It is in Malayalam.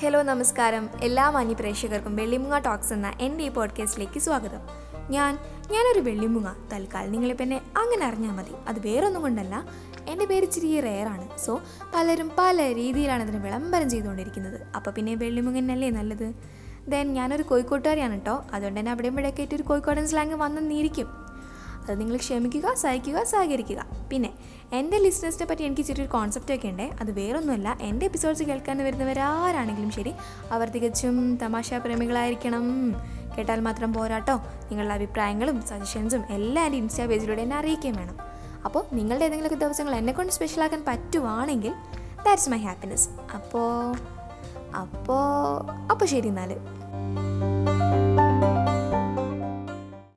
ഹലോ നമസ്കാരം. എല്ലാ മാന്യ പ്രേക്ഷകർക്കും വെള്ളിമുങ്ങ ടോക്സ് എന്ന എന്റെ ഈ പോഡ്കാസ്റ്റിലേക്ക് സ്വാഗതം. ഞാൻ ഞാനൊരു വെള്ളിമുങ്ങ. തൽക്കാലം നിങ്ങളെ പിന്നെ അങ്ങനെ അറിഞ്ഞാൽ മതി. അത് വേറൊന്നും കൊണ്ടല്ല. എന്റെ പേര് ഇച്ചിരി റെയറാണ്. സോ പലരും പല രീതിയിലാണ് അതിന് വിളംബരം ചെയ്തുകൊണ്ടിരിക്കുന്നത്. അപ്പോൾ പിന്നെ വെള്ളിമുങ്ങനല്ലേ നല്ലത്? ദെൻ ഞാനൊരു കോഴിക്കോട്ടുകാരിയാണ് കേട്ടോ അതുകൊണ്ട് തന്നെ അവിടെയും ഇവിടെയൊക്കെ ആയിട്ട് ഒരു കോഴിക്കോടൻ സ്ലാങ് വന്നെന്നിരിക്കും. നിങ്ങൾ ക്ഷമിക്കുക സഹിക്കുക സഹകരിക്കുക. പിന്നെ എന്റെ ലിസ്റ്റേഴ്സിനെ പറ്റി എനിക്ക് ചെറിയൊരു കോൺസെപ്റ്റ് ഒക്കെ ഉണ്ട്. അത് വേറൊന്നുമല്ല. എന്റെ എപ്പിസോഡ്സ് കേൾക്കാൻ വരുന്നവരാരാണെങ്കിലും ശരി അവർ തികച്ചും തമാശ പ്രേമികളായിരിക്കണം. കേട്ടാൽ മാത്രം പോരാട്ടോ നിങ്ങളുടെ അഭിപ്രായങ്ങളും സജഷൻസും എല്ലാം എന്റെ ഇൻസ്റ്റാ പേജിലൂടെ എന്നെ അറിയിക്കുകയും വേണം. അപ്പോൾ നിങ്ങളുടെ ഏതെങ്കിലുമൊക്കെ ദിവസങ്ങൾ എന്നെക്കൊണ്ട് സ്പെഷ്യലാക്കാൻ പറ്റുവാണെങ്കിൽ ദാറ്റ്സ് മൈ ഹാപ്പിനെസ് അപ്പോൾ അപ്പോൾ അപ്പോൾ ശരി എന്നാൽ.